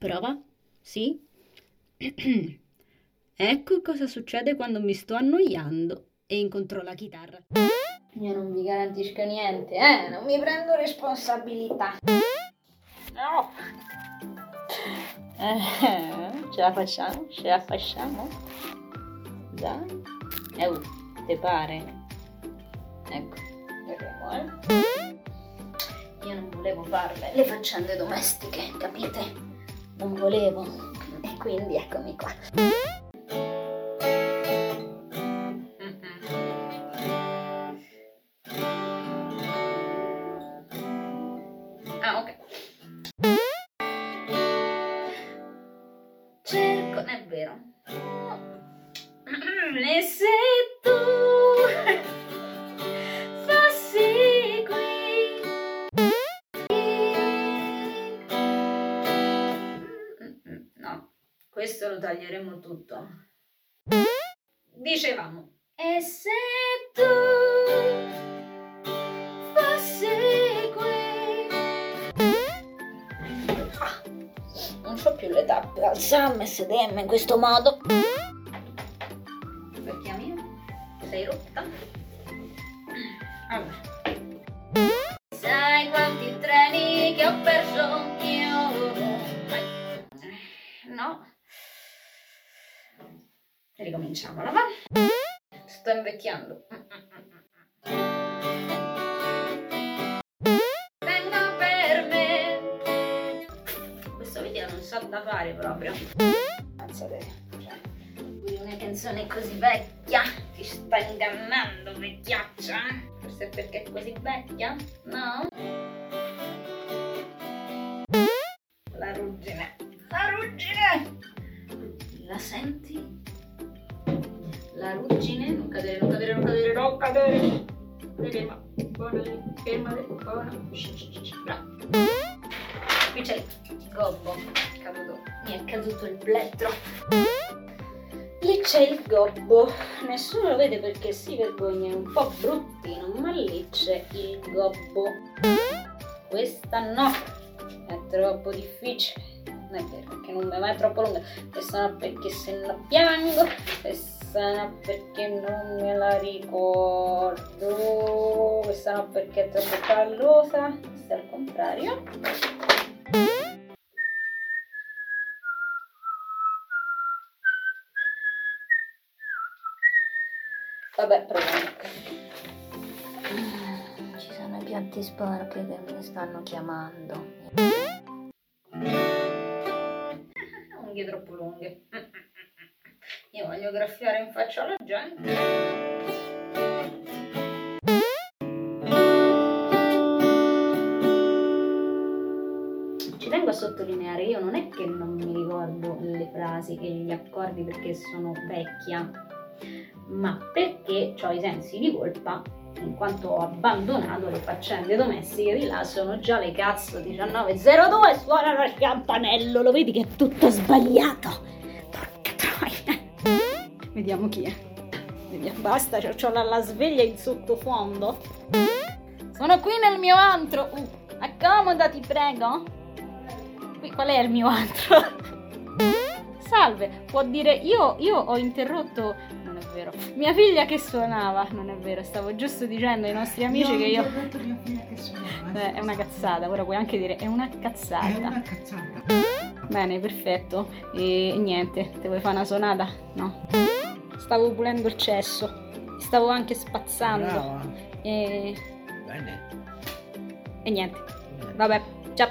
Prova? Sì? ecco cosa succede quando mi sto annoiando e incontro la chitarra. Io non vi garantisco niente, eh? Non mi prendo responsabilità. No! Eh, ce la facciamo? Ce la facciamo? Dai. Eh, uh, te pare? Ecco, vedremo, eh? Io non volevo farle le faccende domestiche, capite? Non volevo. E quindi eccomi qua. Ah. Cerco, è vero. E se questo lo taglieremo tutto. Dicevamo, e se tu fossi qui? Ah, non so più le tappe, alzarmi e sedermi in questo modo. Vecchia mia, sei rotta? Allora. Sai quanti treni che ho perso io? No. Ricominciamola, va? Sto invecchiando. Venga per me. Questo video non sa da fare proprio. Pensate, cioè, una canzone così vecchia ti sta ingannando, vecchiaccia. Forse perché è così vecchia? No? La ruggine. La ruggine! La senti? La ruggine? Non cadere, non cadere, non cadere, non cadere! Ferma, buona lì, buona. Shh, shh, bravo. Qui c'è il gobbo, caduto, mi è caduto il plettro. Lì c'è il gobbo, nessuno lo vede perché si vergogna, è un po' bruttino, ma lì c'è il gobbo. Questa no, è troppo difficile. Non è vero, perché non è troppo lunga. Questa no perché se no piango. Questa no perché non me la ricordo. Questa no perché è troppo pallosa. Questa è al contrario. Vabbè, proviamo. Ci sono i piatti sporchi che mi stanno chiamando. Unghie troppo lunghe. Io voglio graffiare in faccia alla gente. Tengo a sottolineare, io non è che non mi ricordo le frasi e gli accordi perché sono vecchia, ma perché ho i sensi di colpa in quanto ho abbandonato le faccende domestiche di là sono già le cazzo 19.02 suonano il campanello lo vedi che è tutto sbagliato vediamo chi è vediamo basta c'ho la, la sveglia in sottofondo sono qui nel mio antro uh, accomodati prego qui qual è il mio antro salve può dire io, io ho interrotto non è vero mia figlia che suonava non è vero stavo giusto dicendo ai nostri amici No, che io ti ho mia figlia che suonava. eh, è una cazzata, ora puoi anche dire è una cazzata. È una cazzata. Bene, perfetto. E niente, te vuoi fare una sonata? No. Stavo pulendo il cesso, stavo anche spazzando. Brava. E, Bene. e niente. Vabbè, ciao.